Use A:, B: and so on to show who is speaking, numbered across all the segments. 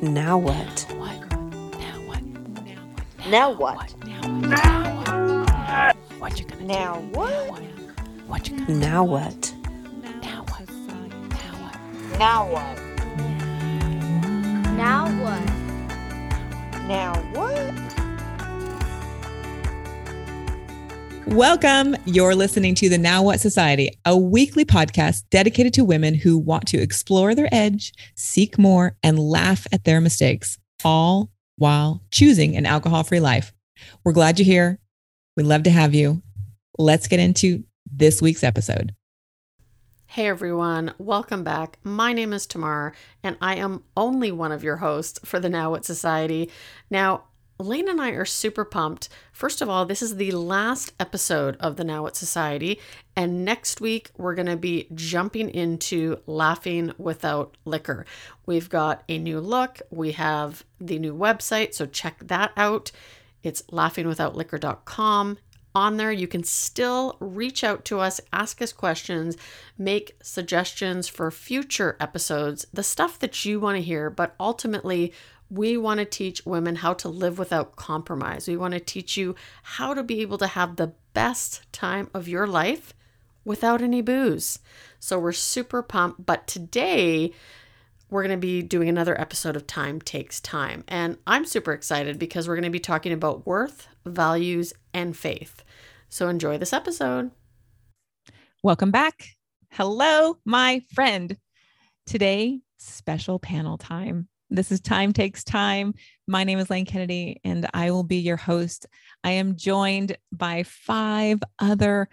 A: Now what?
B: Now what? Now what?
C: Now what?
B: Now what? What you gonna
C: Now what?
B: What you gonna
A: Now what?
B: Now what? Now what?
C: Now what?
D: Now what?
C: Now what?
E: Welcome. You're listening to the Now What Society, a weekly podcast dedicated to women who want to explore their edge, seek more, and laugh at their mistakes, all while choosing an alcohol free life. We're glad you're here. We'd love to have you. Let's get into this week's episode.
F: Hey everyone, welcome back. My name is Tamar, and I am only one of your hosts for the Now What Society. Now, Lane and I are super pumped. First of all, this is the last episode of the Now What Society, and next week we're going to be jumping into laughing without liquor. We've got a new look, we have the new website, so check that out. It's laughingwithoutliquor.com. On there, you can still reach out to us, ask us questions, make suggestions for future episodes, the stuff that you want to hear, but ultimately, we want to teach women how to live without compromise. We want to teach you how to be able to have the best time of your life without any booze. So we're super pumped. But today, we're going to be doing another episode of Time Takes Time. And I'm super excited because we're going to be talking about worth, values, and faith. So enjoy this episode.
E: Welcome back. Hello, my friend. Today, special panel time. This is Time Takes Time. My name is Lane Kennedy, and I will be your host. I am joined by five other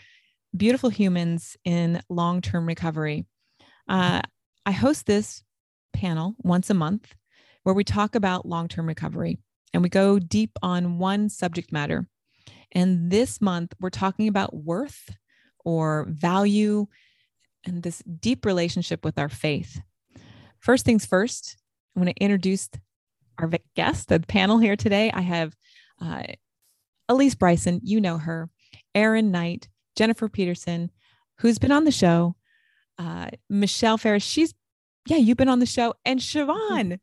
E: beautiful humans in long term recovery. Uh, I host this panel once a month where we talk about long term recovery and we go deep on one subject matter. And this month, we're talking about worth or value and this deep relationship with our faith. First things first, I'm going to introduce our guest, the panel here today. I have uh, Elise Bryson, you know her, Aaron Knight, Jennifer Peterson, who's been on the show, uh, Michelle Ferris, she's, yeah, you've been on the show, and Siobhan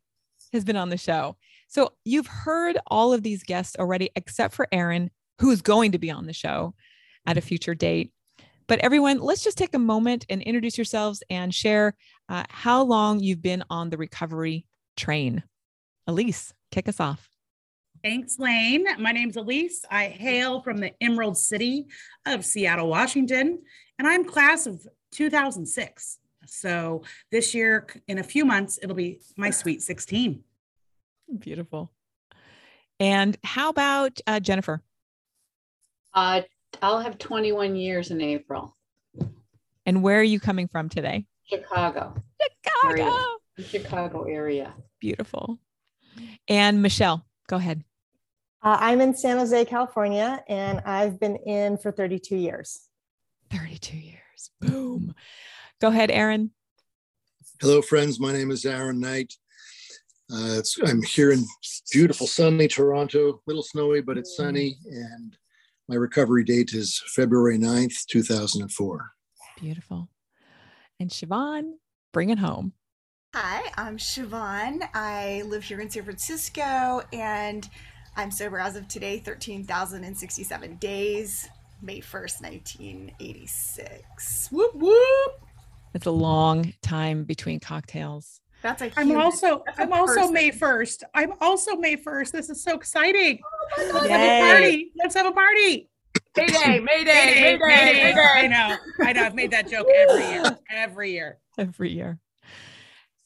E: has been on the show. So you've heard all of these guests already, except for Aaron, who's going to be on the show at a future date. But everyone, let's just take a moment and introduce yourselves and share uh, how long you've been on the recovery train. Elise, kick us off.
G: Thanks, Lane. My name's Elise. I hail from the Emerald City of Seattle, Washington, and I'm class of 2006. So this year, in a few months, it'll be my sweet 16.
E: Beautiful. And how about uh, Jennifer?
H: Uh, I'll have 21 years in April.
E: And where are you coming from today?
H: Chicago.
E: Chicago.
H: Area. The Chicago area.
E: Beautiful. And Michelle, go ahead.
D: Uh, I'm in San Jose, California, and I've been in for 32 years.
E: 32 years. Boom. Go ahead, Aaron.
I: Hello, friends. My name is Aaron Knight. Uh, it's, I'm here in beautiful, sunny Toronto, a little snowy, but it's sunny. And my recovery date is February 9th, 2004.
E: Beautiful. And Siobhan, bring it home.
J: Hi, I'm Siobhan. I live here in San Francisco and I'm sober as of today, 13,067 days, May 1st, 1986. Whoop, whoop.
E: It's a long time between cocktails.
J: That's a
G: I'm also
J: that's a
G: I'm also
J: person.
G: May 1st. I'm also May 1st. This is so exciting. Oh Let's have a party. Let's have a party.
J: Mayday, Mayday,
G: Mayday,
J: Mayday,
G: Mayday. I know. I know. I've made that joke every year. Every year.
E: every year.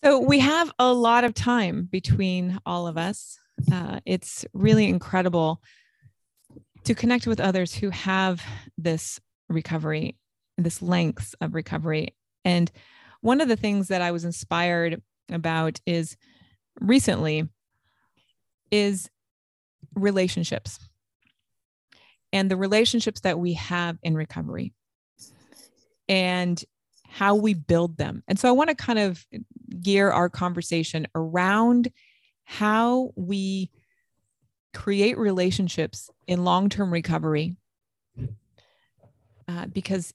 E: So we have a lot of time between all of us. Uh, it's really incredible to connect with others who have this recovery, this length of recovery. And one of the things that I was inspired about is recently is relationships and the relationships that we have in recovery. And how we build them. And so I want to kind of gear our conversation around how we create relationships in long term recovery. Uh, because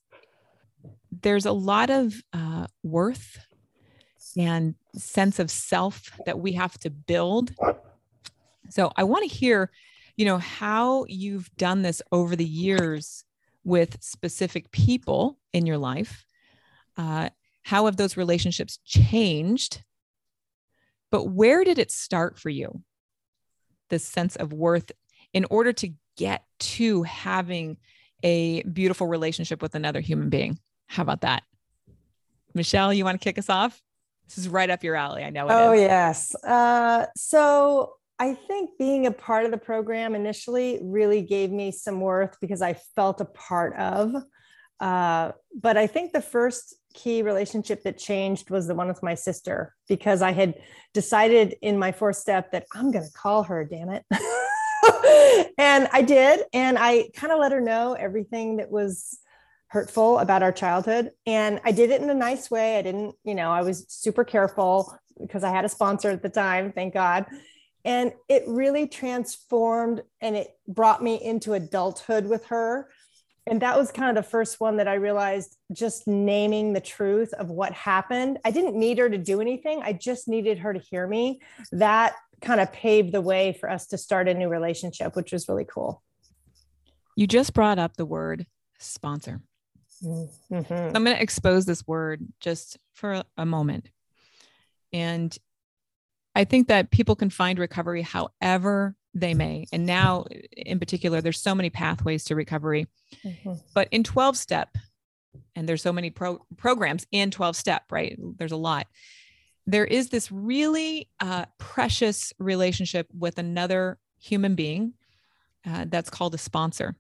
E: there's a lot of uh, worth and sense of self that we have to build. So I want to hear, you know, how you've done this over the years with specific people in your life. Uh, how have those relationships changed? But where did it start for you? This sense of worth in order to get to having a beautiful relationship with another human being. How about that? Michelle, you want to kick us off? This is right up your alley. I know it
D: Oh,
E: is.
D: yes. Uh, so I think being a part of the program initially really gave me some worth because I felt a part of. Uh, but I think the first key relationship that changed was the one with my sister because I had decided in my fourth step that I'm going to call her, damn it. and I did. And I kind of let her know everything that was hurtful about our childhood. And I did it in a nice way. I didn't, you know, I was super careful because I had a sponsor at the time, thank God. And it really transformed and it brought me into adulthood with her. And that was kind of the first one that I realized just naming the truth of what happened. I didn't need her to do anything, I just needed her to hear me. That kind of paved the way for us to start a new relationship, which was really cool.
E: You just brought up the word sponsor.
D: Mhm.
E: I'm going to expose this word just for a moment. And I think that people can find recovery however they may. And now, in particular, there's so many pathways to recovery.
D: Mhm.
E: But in 12 step, and there's so many pro- programs in 12 step, right? There's a lot. There is this really uh, precious relationship with another human being uh, that's called a sponsor.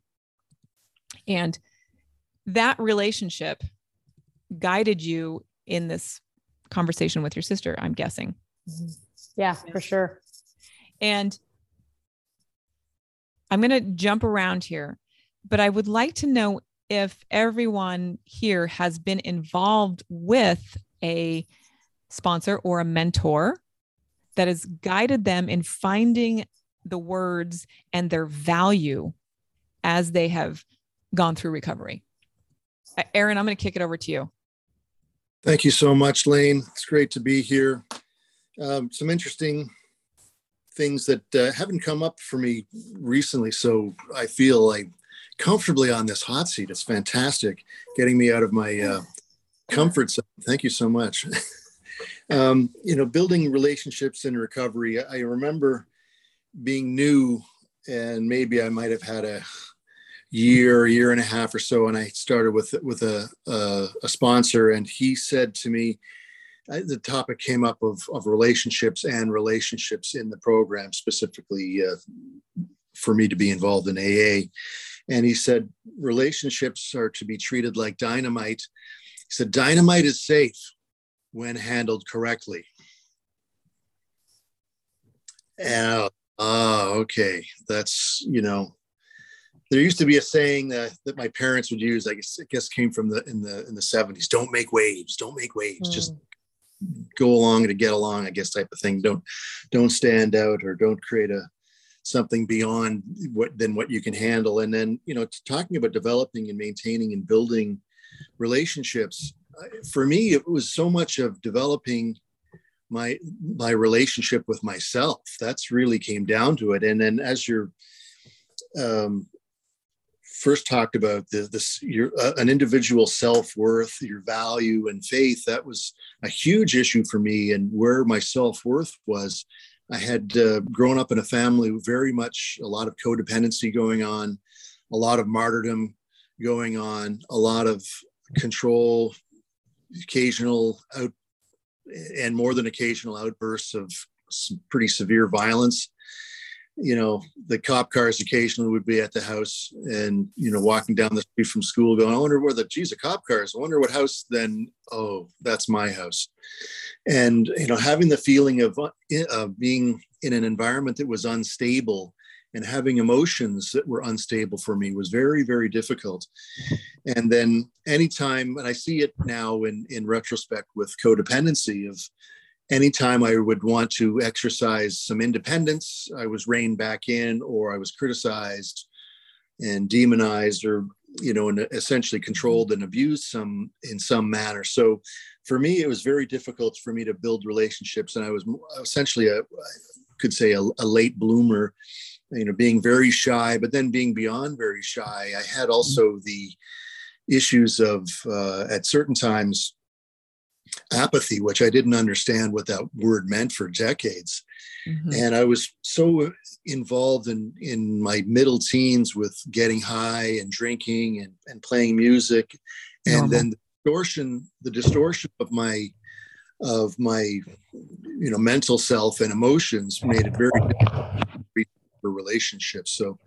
E: And that relationship guided you in this conversation with your sister, I'm guessing.
D: Mhm. Yeah, for sure.
E: And I'm going to jump around here, but I would like to know if everyone here has been involved with a sponsor or a mentor that has guided them in finding the words and their value as they have gone through recovery. Uh, Aaron, I'm going to kick it over to you.
I: Thank you so much, Lane. It's great to be here. Um, some interesting things that uh, haven't come up for me recently, so I feel like comfortably on this hot seat. It's fantastic, getting me out of my uh, comfort zone. Thank you so much. um, you know, building relationships in recovery. I remember being new, and maybe I might have had a year, year and a half or so, and I started with with a a, a sponsor, and he said to me, the topic came up of of relationships and relationships in the program, specifically uh, for me to be involved in AA. And he said relationships are to be treated like dynamite. He said dynamite is safe when handled correctly. And oh, okay, that's you know there used to be a saying that, that my parents would use i guess, I guess came from the in the in the 70s don't make waves don't make waves just go along to get along i guess type of thing. Don't don't stand out or don't create a something beyond what than what you can handle. And then you know talking about developing and maintaining and building relationships uh, for me it was so much of developing my my relationship with myself. That's really came down to it. And then as you're um, first talked about the, this your uh, an individual self-worth your value and faith that was a huge issue for me and where my self-worth was. I had uh, grown up in a family very much a lot of codependency going on a lot of martyrdom going on a lot of control occasional out and more than occasional outbursts of some pretty severe violence you know, the cop cars occasionally would be at the house and, you know, walking down the street from school going, I wonder where the, geez, the cop cars, I wonder what house then, oh, that's my house. And, you know, having the feeling of uh, being in an environment that was unstable and having emotions that were unstable for me was very, very difficult. And then anytime, and I see it now in, in retrospect with codependency of, anytime I would want to exercise some independence, I was reined back in or I was criticized and demonized or you know, and essentially controlled and abused some in some manner. So for me, it was very difficult for me to build relationships. And I was essentially a, I could say a, a late bloomer, you know, being very shy, but then being beyond very shy. I had also the issues of, uh, at certain times, apathy, which I didn't understand what that word meant for decades. Mm-hmm. And I was so involved in, in my middle teens with getting high and drinking and, and playing music. And Normal. then the distortion, the distortion of my of my you know mental self and emotions made it very difficult for relationships. So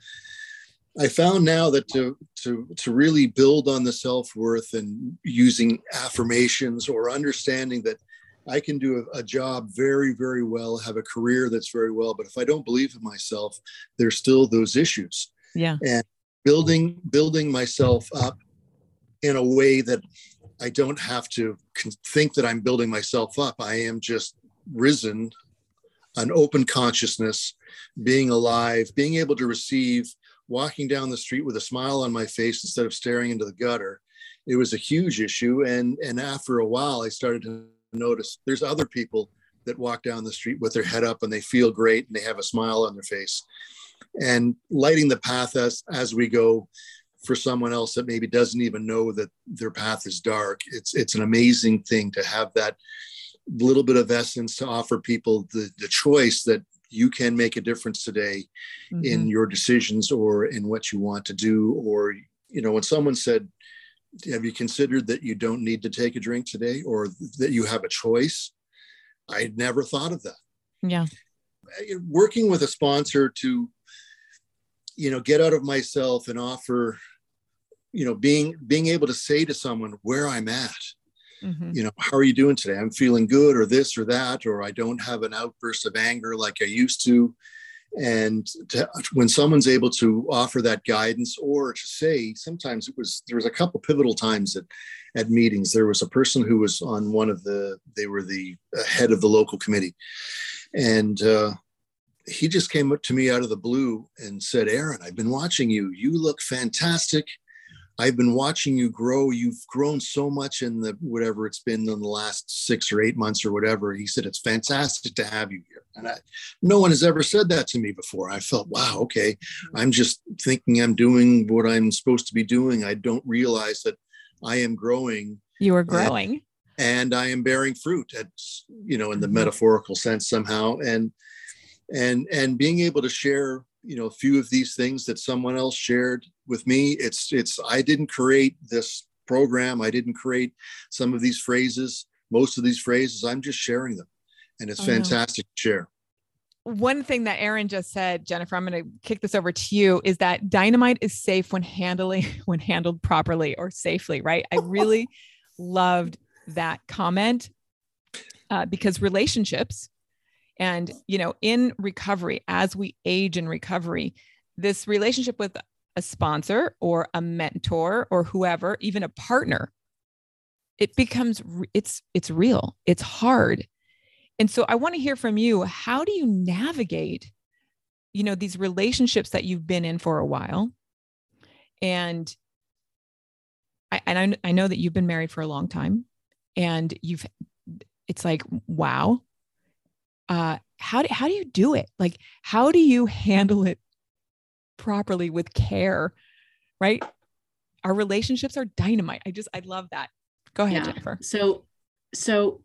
I: I found now that to to to really build on the self worth and using affirmations or understanding that I can do a, a, job very very well, have a career that's very well, but if I don't believe in myself, there's still those issues.
E: Yeah.
I: And building building myself up in a way that I don't have to think that I'm building myself up. I am just risen, an open consciousness, being alive, being able to receive walking down the street with a smile on my face instead of staring into the gutter. It was a huge issue. And, and after a while, I started to notice there's other people that walk down the street with their head up and they feel great and they have a smile on their face. And lighting the path as, as we go for someone else that maybe doesn't even know that their path is dark. It's, it's an amazing thing to have that little bit of essence to offer people the, the choice that you can make a difference today mm-hmm. in your decisions or in what you want to do or you know when someone said have you considered that you don't need to take a drink today or that you have a choice? I'd never thought of that.
E: Yeah.
I: Working with a sponsor to you know get out of myself and offer you know being being able to say to someone where i'm at mm-hmm. you know how are you doing today? I'm feeling good or this or that or i don't have an outburst of anger like i used to. And to, when someone's able to offer that guidance or to say sometimes it was there was a couple pivotal times at at meetings. There was a person who was on one of the they were the head of the local committee. And uh, he just came up to me out of the blue and said aaron i've been watching you. You look fantastic I've been watching you grow. You've grown so much in the whatever it's been in the last six or eight months or whatever. He said, It's fantastic to have you here. And I, no one has ever said that to me before. I felt, wow, okay. I'm just thinking I'm doing what I'm supposed to be doing. I don't realize that I am growing.
E: You are growing.
I: And, and I am bearing fruit at, you know, in the mm-hmm. metaphorical sense somehow. And and and being able to share you know a few of these things that someone else shared with me. It's it's i didn't create this program. I didn't create some of these phrases most of these phrases. I'm just sharing them and it's oh, fantastic to share.
E: One thing that Aaron just said, Jennifer, I'm going to kick this over to you, is that dynamite is safe when handling when handled properly or safely, right? I really loved that comment uh, because relationships and, you know, in recovery, as we age in recovery, this relationship with a sponsor or a mentor or whoever, even a partner, it becomes it's it's real. It's hard. And so I want to hear from you, how do you navigate you know these relationships that you've been in for a while? And I and I, I know that you've been married for a long time and you've it's like wow uh, how do, how do you do it? Like, how do you handle it properly with care? Right. Our relationships are dynamite. I just, I love that. Go ahead, yeah. Jennifer.
H: So, so,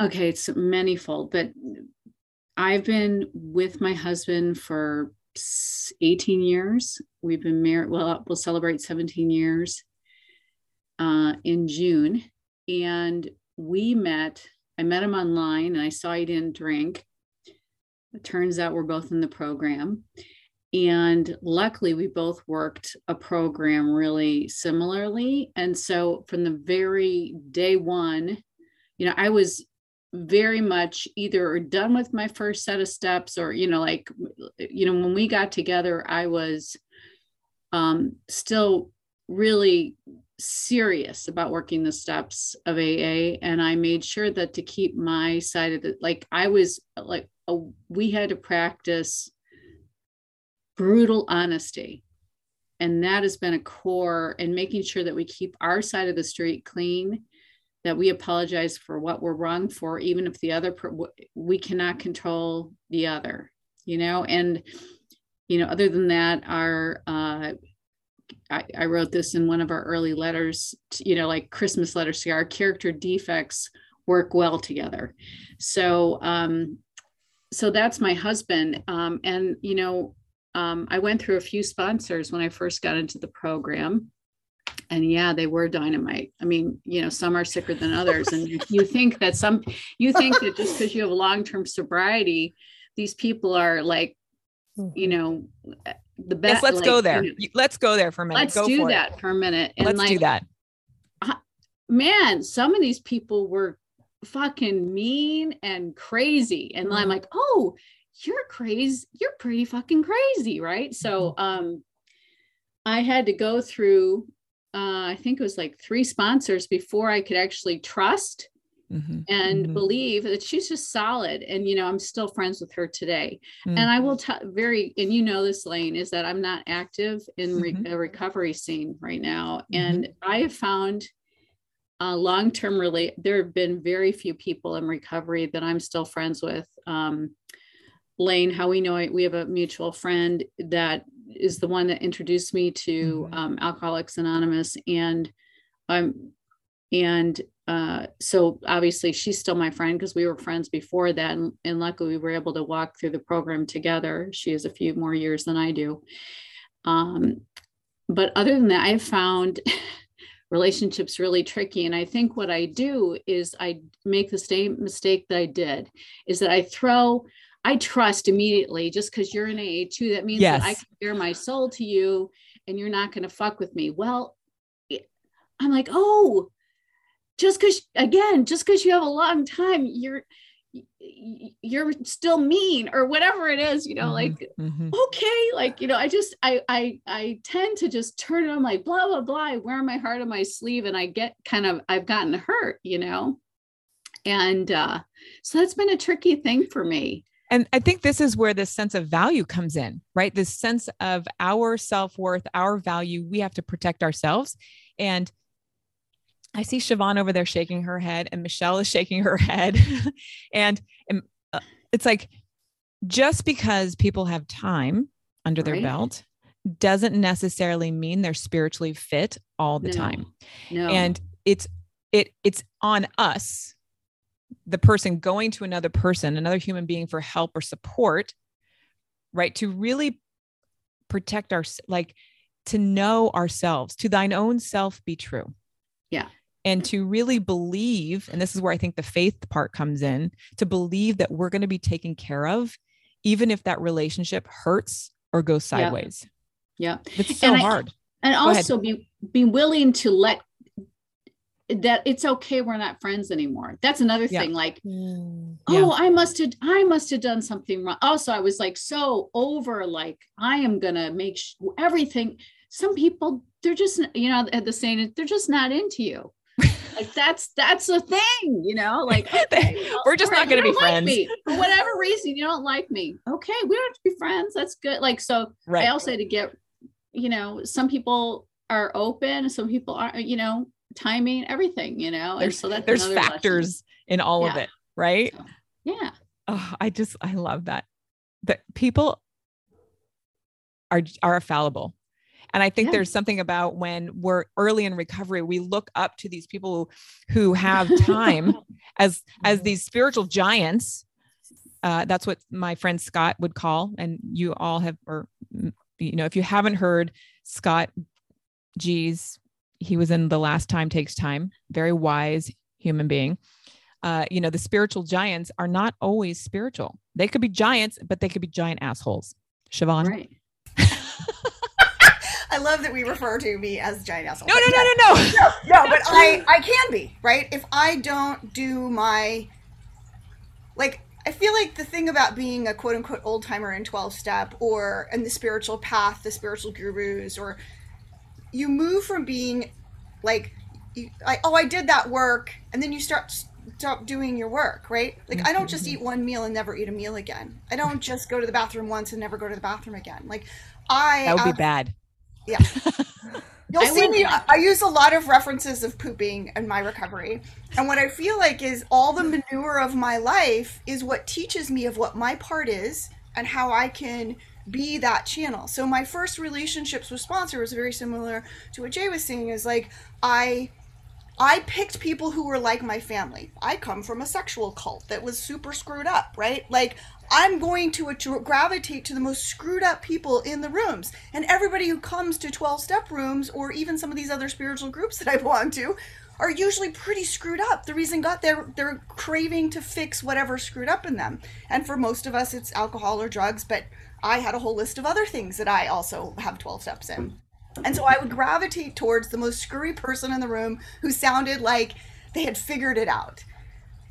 H: okay, it's manifold, but I've been with my husband for 18 years. We've been married, well, we'll celebrate 17 years uh, in June. And we met I met him online and I saw he didn't drink. It turns out we're both in the program. And luckily, we both worked a program really similarly. And so, from the very day one, you know, I was very much either done with my first set of steps or, you know, like, you know, when we got together, I was um, still really serious about working the steps of AA and I made sure that to keep my side of it like I was like a, we had to practice brutal honesty and that has been a core and making sure that we keep our side of the street clean that we apologize for what we're wrong for even if the other we cannot control the other you know? And you know other than that our uh I, I wrote this in one of our early letters to, you know like christmas letters to our character defects work well together so um so that's my husband um and you know um, I went through a few sponsors when I first got into the program. And yeah, they were dynamite. I mean, you know, some are sicker than others. And you think that some, you think that just because you have long term sobriety, these people are like, you know, the best.
E: Yes, let's
H: like,
E: go there.
H: you know,
E: let's go there for a minute.
H: let's
E: go
H: do
E: for it.
H: that for a minute. And
E: Let's
H: like,
E: do that.
H: man, some of these people were fucking mean and crazy. And I'm
E: Mhm.
H: like, oh, you're crazy. You're pretty fucking crazy, right? So
E: Mm-hmm.
H: um I had to go through uh I think it was like three sponsors before I could actually trust
E: Mhm,
H: and
E: mhm,
H: believe that she's just solid. And you know, I'm still friends with her today.
E: mhm.
H: And I will tell very, and you know this, Lane, is that I'm not active in re-
E: Mhm.
H: a recovery scene right now.
E: Mhm.
H: And I have found uh, long-term really, There have been very few people in recovery that I'm still friends with. Um, Lane, how we know it, we have a mutual friend that is the one that introduced me to um, Alcoholics Anonymous, and um, and uh, so obviously she's still my friend because we were friends before that, and, and luckily we were able to walk through the program together. She has a few more years than I do. Um, but other than that, I have found relationships really tricky. And I think what I do is I make the same mistake that I did is that I throw, I trust immediately just because you're an AA too. That means that I can bare my soul to you and you're not going to fuck with me. Well, I'm like, oh, just because again, just because you have a long time, you're you're still mean or whatever it is, you know,
E: Mhm,
H: like
E: mhm.
H: okay like you know i just i i i tend to just turn it on like blah blah blah i wear my heart on my sleeve and i get kind of i've gotten hurt you know and uh so that's been a tricky thing for me
E: And I think this is where this sense of value comes in, right? This sense of our self worth, our value. We have to protect ourselves. And I see Siobhan over there shaking her head, and Michelle is shaking her head. and and, uh, it's like just because people have time under their
H: Right.
E: belt doesn't necessarily mean they're spiritually fit all the
H: No.
E: time
H: no
E: and it's it it's on us the person going to another person another human being for help or support right to really protect our like to know ourselves to thine own self be true
H: Yeah.
E: And to really believe and this is where i think the faith part comes in to believe that we're going to be taken care of even if that relationship hurts or goes sideways
H: yeah
E: it's so
H: And I-
E: hard
H: and
E: Go ahead.
H: also be be willing to let that it's okay we're not friends anymore that's another
E: Yeah.
H: thing like
D: Mm.
E: Yeah.
H: oh i must have i must have done something wrong also i was like so over like i am gonna make sh- everything some people they're just you know at the saying they're just not into you like that's that's the thing you know like okay,
E: We're just not gonna be
H: don't like
E: friends.
H: me. for whatever reason you don't like me okay we don't have to be friends that's good like so
E: right
H: I also to get, you know, some people are open, some people aren't, you know, timing, everything, you know. And so that
E: there's
H: another lesson.
E: factors in all of it right
H: So, yeah.
E: oh i just i love that that people are are fallible and i think
H: Yeah.
E: there's something about when we're early in recovery we look up to these people who have time as as these spiritual giants uh, that's what my friend scott would call and you all have or mm, you know if you haven't heard scott g's he was in the last time takes time very wise human being uh, you know, the spiritual giants are not always spiritual. They could be giants, but they could be giant assholes. Siobhan.
H: Right.
J: I love that we refer to me as giant asshole.
E: No, no, no, no, no.
J: no, no, but I I can be right if I don't do my like. I feel like the thing about being a quote unquote old timer in 12 step or in the spiritual path, the spiritual gurus, or you move from being like, you, I, oh, I did that work, and then you start stop doing your work, right? Like, I don't just mm-hmm. eat one meal and never eat a meal again. I don't just go to the bathroom once and never go to the bathroom again. Like, I
E: That would be bad.
J: Yeah. You'll
H: I
J: see me. I I use a lot of references of pooping in my recovery. And what I feel like is all the manure of my life is what teaches me of what my part is and how I can be that channel. So my first relationships with sponsor was very similar to what Jay was saying is like I I picked people who were like my family. I come from a sexual cult that was super screwed up, right? Like, I'm going to gravitate to the most screwed up people in the rooms. And everybody who comes to 12 step rooms or even some of these other spiritual groups that I belong to are usually pretty screwed up. The reason got they're they're craving to fix whatever's screwed up in them. And for most of us it's alcohol or drugs, but I had a whole list of other things that I also have 12 steps in. And so I would gravitate towards the most screwy person in the room who sounded like they had figured it out.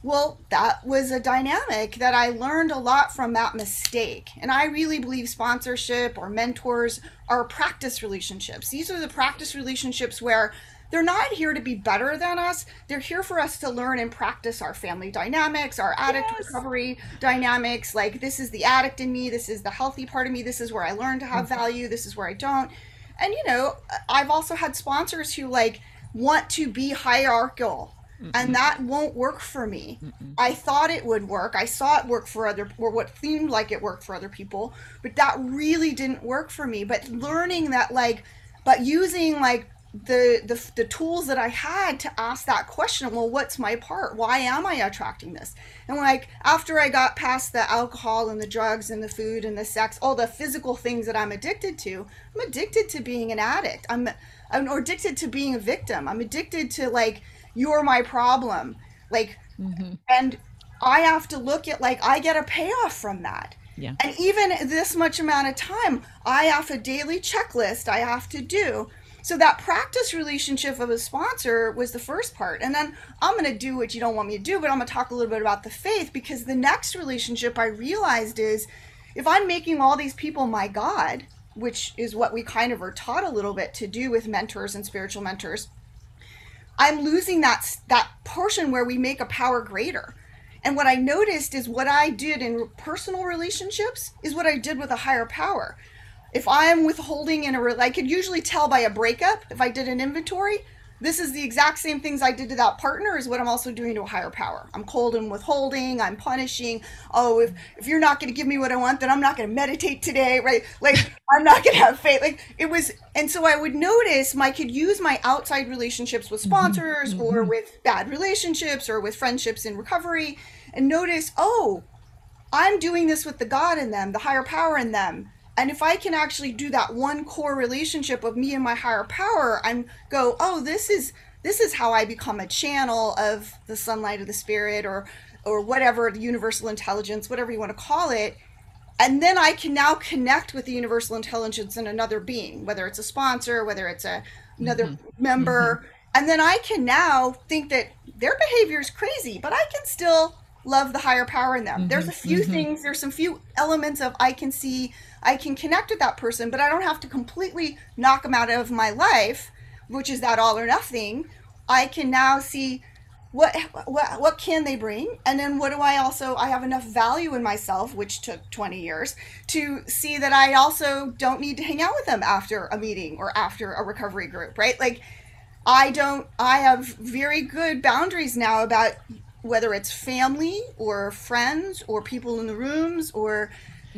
J: Well, that was a dynamic that I learned a lot from that mistake. And I really believe sponsorship or mentors are practice relationships. These are the practice relationships where they're not here to be better than us. They're here for us to learn and practice our family dynamics, our addict recovery dynamics. Like, this is the addict in me, this is the healthy part of me, this is where I learn to have mm-hmm. value, this is where I don't. And, you know, I've also had sponsors who, like, want to be hierarchical and that won't work for me. I thought it would work. I saw it work for other, or what seemed like it worked for other people, but that really didn't work for me. But learning that, like, but using like the the the tools that I had to ask that question. Well, what's my part? Why am I attracting this? And like after I got past the alcohol and the drugs and the food and the sex, all the physical things that I'm addicted to, I'm addicted to being an addict. I'm I'm addicted to being a victim. I'm addicted to like you're my problem. Like mm-hmm. and I have to look at like I get a payoff from that.
E: Yeah.
J: And even this much amount of time, I have a daily checklist I have to do. So that practice relationship of a sponsor was the first part. And then I'm going to do what you don't want me to do, but I'm going to talk a little bit about the faith because the next relationship I realized is if I'm making all these people my God, which is what we kind of are taught a little bit to do with mentors and spiritual mentors, I'm losing that that portion where we make a power greater. And what I noticed is what I did in personal relationships is what I did with a higher power. If I'm withholding in a, I could usually tell by a breakup if I did an inventory. This is the exact same things I did to that partner is what I'm also doing to a higher power. I'm cold and withholding. I'm punishing. Oh, if if you're not going to give me what I want, then I'm not going to meditate today, right? Like I'm not going to have faith. Like it was, and so I would notice I could use my outside relationships with mm-hmm. sponsors or mm-hmm. with bad relationships or with friendships in recovery, and notice, oh, I'm doing this with the God in them, the higher power in them. And if I can actually do that one core relationship of me and my higher power, I'm go, oh, this is this is how I become a channel of the sunlight of the spirit or or whatever, the universal intelligence, whatever you want to call it. And then I can now connect with the universal intelligence in another being, whether it's a sponsor, whether it's a another mm-hmm. member. Mm-hmm. And then I can now think that their behavior is crazy, but I can still love the higher power in them. Mm-hmm. There's a few things, there's some few elements of I can see, I can connect with that person, but I don't have to completely knock them out of my life, which is that all or nothing. I can now see what what what can they bring? And then what do i also i have enough value in myself which took 20 years to see that i also don't need to hang out with them after a meeting or after a recovery group right? Like i don't i have very good boundaries now about whether it's family or friends or people in the rooms or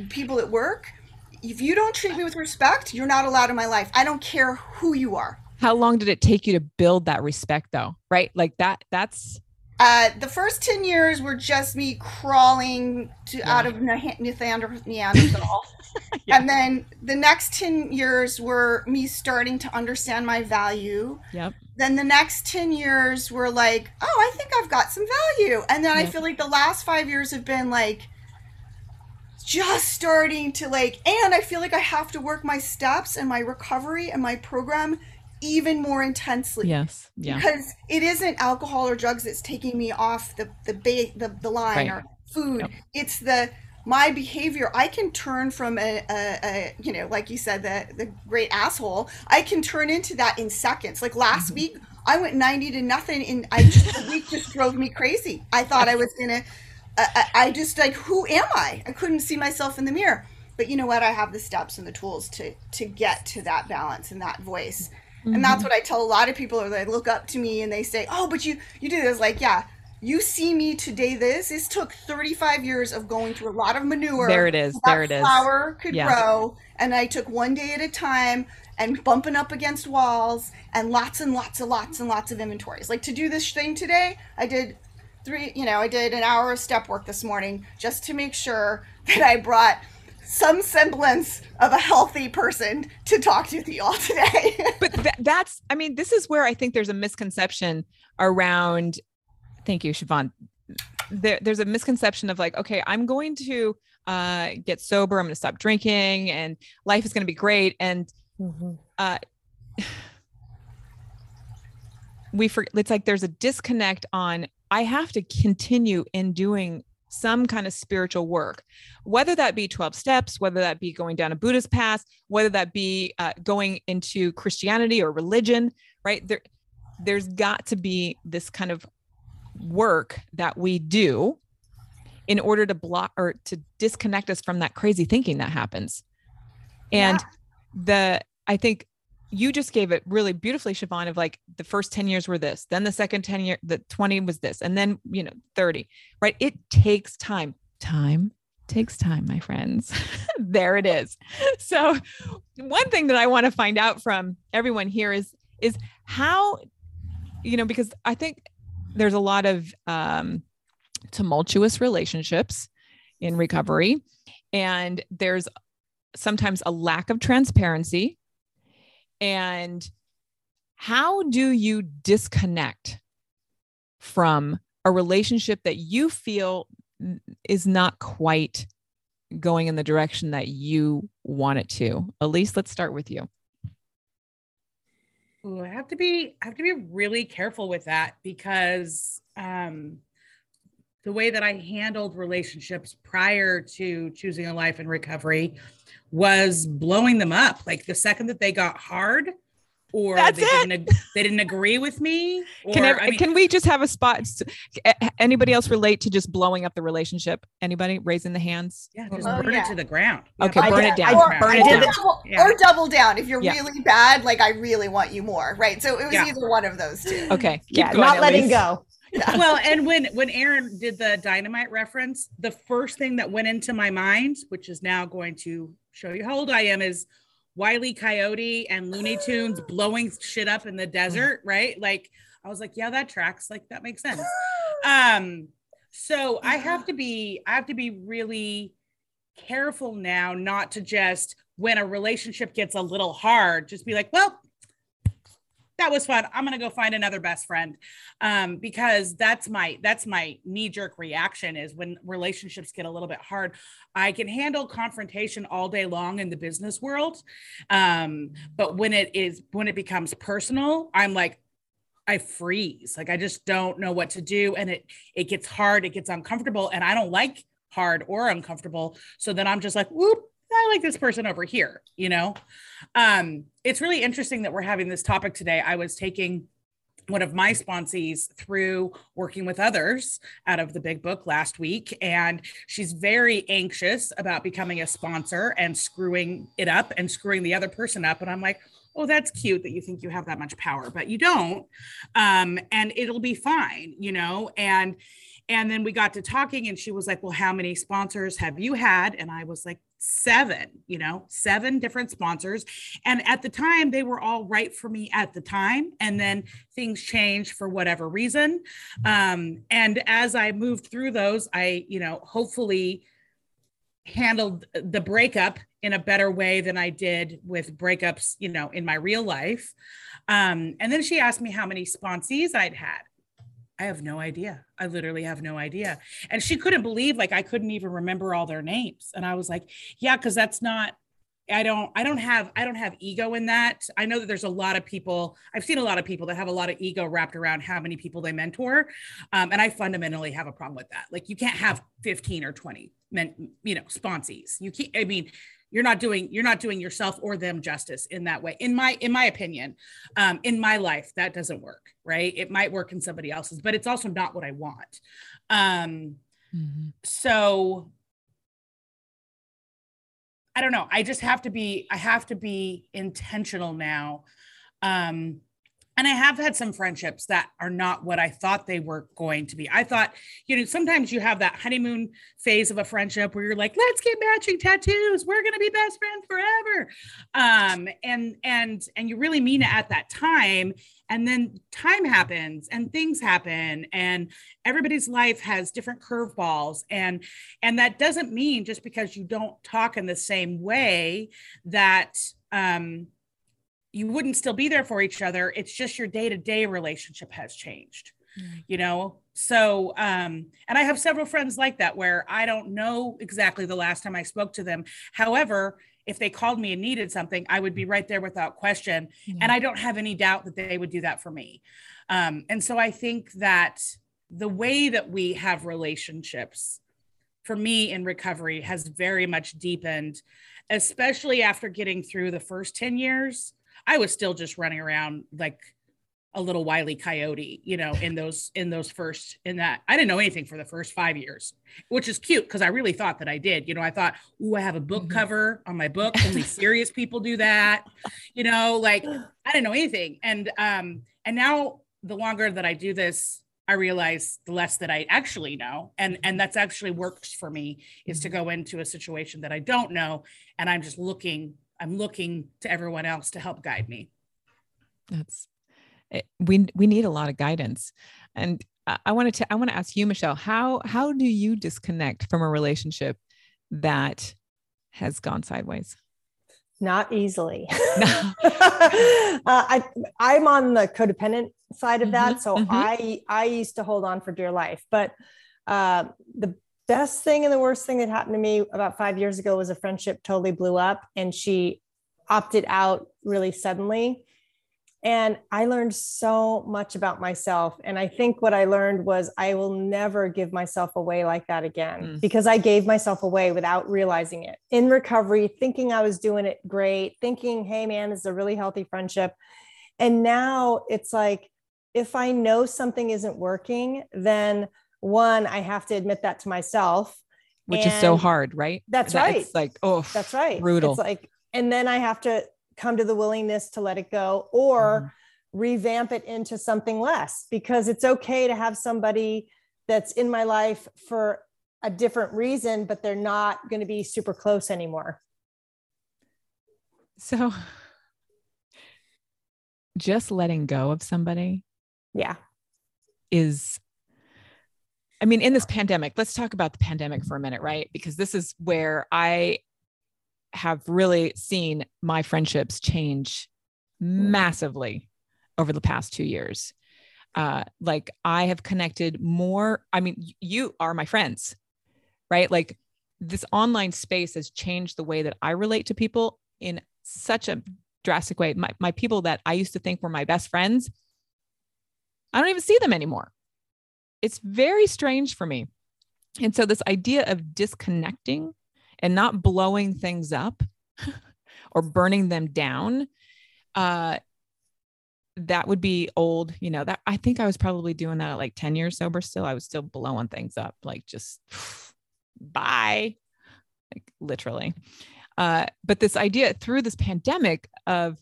J: people at work if you don't treat me with respect you're not allowed in my life i don't care who you are
E: How long did it take you to build that respect though? Right? Like that that's
J: Uh, the first 10 years were just me crawling to out of Neanderthal. And then the next 10 years were me starting to understand my value.
E: Yep.
J: Then the next 10 years were like, oh, I think I've got some value. And then I feel like the last five years have been like, just starting to like, and I feel like I have to work my steps and my recovery and my program even more intensely
E: Yes. Yeah.
J: because it isn't alcohol or drugs that's taking me off the the ba- the, the line
E: Right.
J: or food
E: Yep.
J: it's the my behavior i can turn from a, a, a you know like you said the the great asshole i can turn into that in seconds like last
E: Mm-hmm.
J: week i went 90 to nothing and i just the week just drove me crazy i thought i was gonna I, I just like who am i i couldn't see myself in the mirror but you know what? I have the steps and the tools to to get to that balance and that voice.
E: Mm-hmm.
J: And that's what I tell a lot of people or they look up to me and they say, "Oh, but you you do this." Like, yeah, you see me today. This this took 35 years of going through a lot of manure.
E: There it is. There it is.
J: Flower could
E: Yeah.
J: grow, and I took one day at a time and bumping up against walls and lots and lots and lots and lots of inventories. Like to do this thing today, I did three. You know, I did an hour of step work this morning just to make sure that I brought some semblance of a healthy person to talk to you all today.
E: but tha- that's i mean this is where i think there's a misconception around thank you siobhan there, there's a misconception of like okay i'm going to uh, get sober i'm going to stop drinking and life is going to be great and uh, we for it's like there's a disconnect on i have to continue in doing some kind of spiritual work whether that be 12 steps whether that be going down a buddhist path whether that be uh, going into christianity or religion right? There there's got to be this kind of work that we do in order to block or to disconnect us from that crazy thinking that happens. And the i think you just gave it really beautifully siobhan of like the first 10 years were this then the second 10 year the 20 was this and then you know 30 right? It takes time. Time takes time my friends. There it is. So one thing that i want to find out from everyone here is is how you know because i think there's a lot of um tumultuous relationships in recovery and there's sometimes a lack of transparency and how do you disconnect from a relationship that you feel is not quite going in the direction that you want it to? Elise let's start with you.
G: Ooh, I have to be I have to be really careful with that because um the way that I handled relationships prior to choosing a life in recovery was blowing them up. Like the second that they got hard or
E: That's
G: they
E: it.
G: didn't ag- they didn't agree with me or
E: can, ev-
G: I mean,
E: can we just have a spot anybody else relate to just blowing up the relationship anybody raising the hands
G: yeah, just
J: Oh,
G: burn
J: yeah.
G: it to the ground.
E: Okay,
G: Yeah,
E: burn
G: burn
E: it down.
J: Or,
E: Burn it down.
J: double,
G: Yeah.
J: or double down. If you're
G: Yeah.
J: really bad, like I really want you more, right? So it was
G: Yeah.
J: either one of those two.
E: okay keep
D: yeah,
E: going,
D: not letting
E: Elise.
D: go.
G: Well, and when when Aaron did the dynamite reference, the first thing that went into my mind, which is now going to show you how old I am, is Wiley Coyote and Looney Tunes blowing shit up in the desert, right? Like I was like, yeah, that tracks. Like that makes sense. Um, so I have to be, I have to be really careful now not to just when a relationship gets a little hard, just be like, well, that was fun. I'm gonna go find another best friend um, because that's my that's my knee jerk reaction is when relationships get a little bit hard. I can handle confrontation all day long in the business world, um, but when it is when it becomes personal, I'm like. I freeze. Like I just don't know what to do and it it gets hard, it gets uncomfortable and I don't like hard or uncomfortable. So then I'm just like, whoop, I like this person over here, you know? Um, it's really interesting that we're having this topic today. I was taking one of my sponsees through working with others out of the big book last week. And she's very anxious about becoming a sponsor and screwing it up and screwing the other person up. And I'm like, oh, that's cute that you think you have that much power, but you don't. Um, and it'll be fine, you know? And and then we got to talking, and she was like, Well, how many sponsors have you had? And I was like, Seven, you know, seven different sponsors. And at the time, they were all right for me at the time. And then things changed for whatever reason. Um, and as I moved through those, I, you know, hopefully handled the breakup in a better way than I did with breakups, you know, in my real life. Um, and then she asked me how many sponsees I'd had. I have no idea. I literally have no idea. And she couldn't believe like I couldn't even remember all their names. And I was like, yeah, cuz that's not I don't I don't have I don't have ego in that. I know that there's a lot of people. I've seen a lot of people that have a lot of ego wrapped around how many people they mentor. Um, and I fundamentally have a problem with that. Like you can't have 15 or 20 men, you know, sponsees. You can't I mean, you're not doing you're not doing yourself or them justice in that way in my in my opinion um, in my life that doesn't work right it might work in somebody else's but it's also not what i want um,
E: Mhm.
G: so I don't know. I just have to be, I have to be intentional now. Um, and I have had some friendships that are not what I thought they were going to be. I thought, you know, sometimes you have that honeymoon phase of a friendship where you're like, let's get matching tattoos. We're gonna be best friends forever. Um, and and and you really mean it at that time. And then time happens and things happen, and everybody's life has different curveballs. And and that doesn't mean just because you don't talk in the same way that um you wouldn't still be there for each other. It's just your day to day relationship has changed, you know? So, um, and I have several friends like that where I don't know exactly the last time I spoke to them. However, if they called me and needed something, I would be right there without question. And I don't have any doubt that they would do that for me. Um, and so I think that the way that we have relationships for me in recovery has very much deepened, especially after getting through the first 10 years. I was still just running around like a little wily coyote, you know, in those in those first in that I didn't know anything for the first five years, which is cute because I really thought that I did. You know, I thought, oh, I have a book cover on my book. Only serious people do that. You know, like I didn't know anything. And um, and now the longer that I do this, I realize the less that I actually know. And and that's actually works for me is to go into a situation that I don't know and I'm just looking I'm looking to everyone else to help guide me.
E: That's we we need a lot of guidance, and I, I wanted to I want to ask you, Michelle, how how do you disconnect from a relationship that has gone sideways?
D: Not easily. uh, I I'm on the codependent side of that,
E: Mhm,
D: so
E: mhm.
D: I I used to hold on for dear life. But uh, the best thing and the worst thing that happened to me about five years ago was a friendship totally blew up, and she opted out really suddenly. And I learned so much about myself. And I think what I learned was I will never give myself away like that again
E: Mm.
D: because I gave myself away without realizing it in recovery, thinking I was doing it great, thinking, hey, man, this is a really healthy friendship. And now it's like, if I know something isn't working, then one, I have to admit that to myself.
E: Which is so hard, right?
D: That's
E: That-
D: right.
E: It's like oh,
D: That's right.
E: brutal.
D: It's like, and then I have to come to the willingness to let it go or
E: Mm-hmm.
D: revamp it into something less because it's okay to have somebody that's in my life for a different reason, but they're not going to be super close anymore.
E: So just letting go of somebody
D: Yeah.
E: is I mean, in this pandemic, let's talk about the pandemic for a minute, right? Because this is where I have really seen my friendships change massively over the past two years. Uh, like I have connected more. I mean, you are my friends, right? Like this online space has changed the way that I relate to people in such a drastic way. My, my people that I used to think were my best friends, I don't even see them anymore. It's very strange for me. And so, this idea of disconnecting and not blowing things up or burning them down, uh, that would be old. You know, that I think I was probably doing that at like 10 years sober still. I was still blowing things up, like just bye, like literally. Uh, but this idea through this pandemic of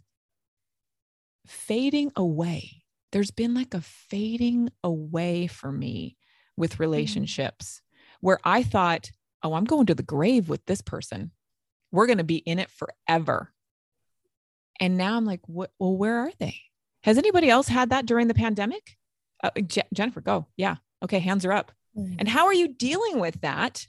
E: fading away, there's been like a fading away for me with relationships where I thought, oh, I'm going to the grave with this person. We're going to be in it forever. And now I'm like, what, well, where are they? Has anybody else had that during the pandemic? Uh, Je- Jennifer, go. Yeah. Okay. Hands are up. And how are you dealing with that?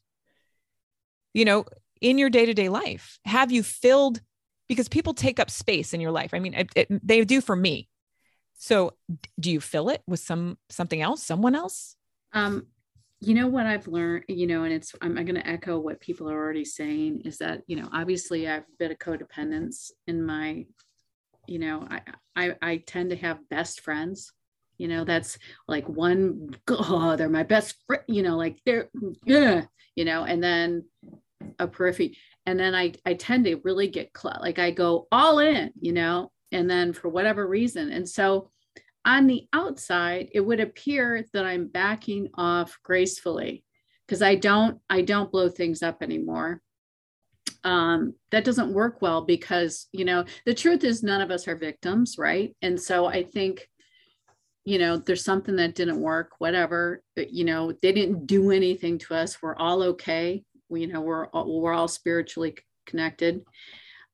E: You know, in your day to day life? Have you filled, because people take up space in your life. I mean, it, it, they do for me. So do you fill it with some something else, someone else?
H: Um, you know what I've learned, you know, and it's I'm, I'm going to echo what people are already saying is that you know obviously I have a bit of codependence in my, you know, I I, I tend to have best friends. You know, that's like one, oh, they're my best friend. You know, like they're yeah, you know, and then a periphery, and then I I tend to really get cl- like I go all in, you know, and then for whatever reason, and so on the outside it would appear that i'm backing off gracefully because i don't i don't blow things up anymore. Um, that doesn't work well because you know the truth is none of us are victims right? And so i think you know there's something that didn't work whatever but, you know they didn't do anything to us. We're all okay. We, you know we're all, we're all spiritually connected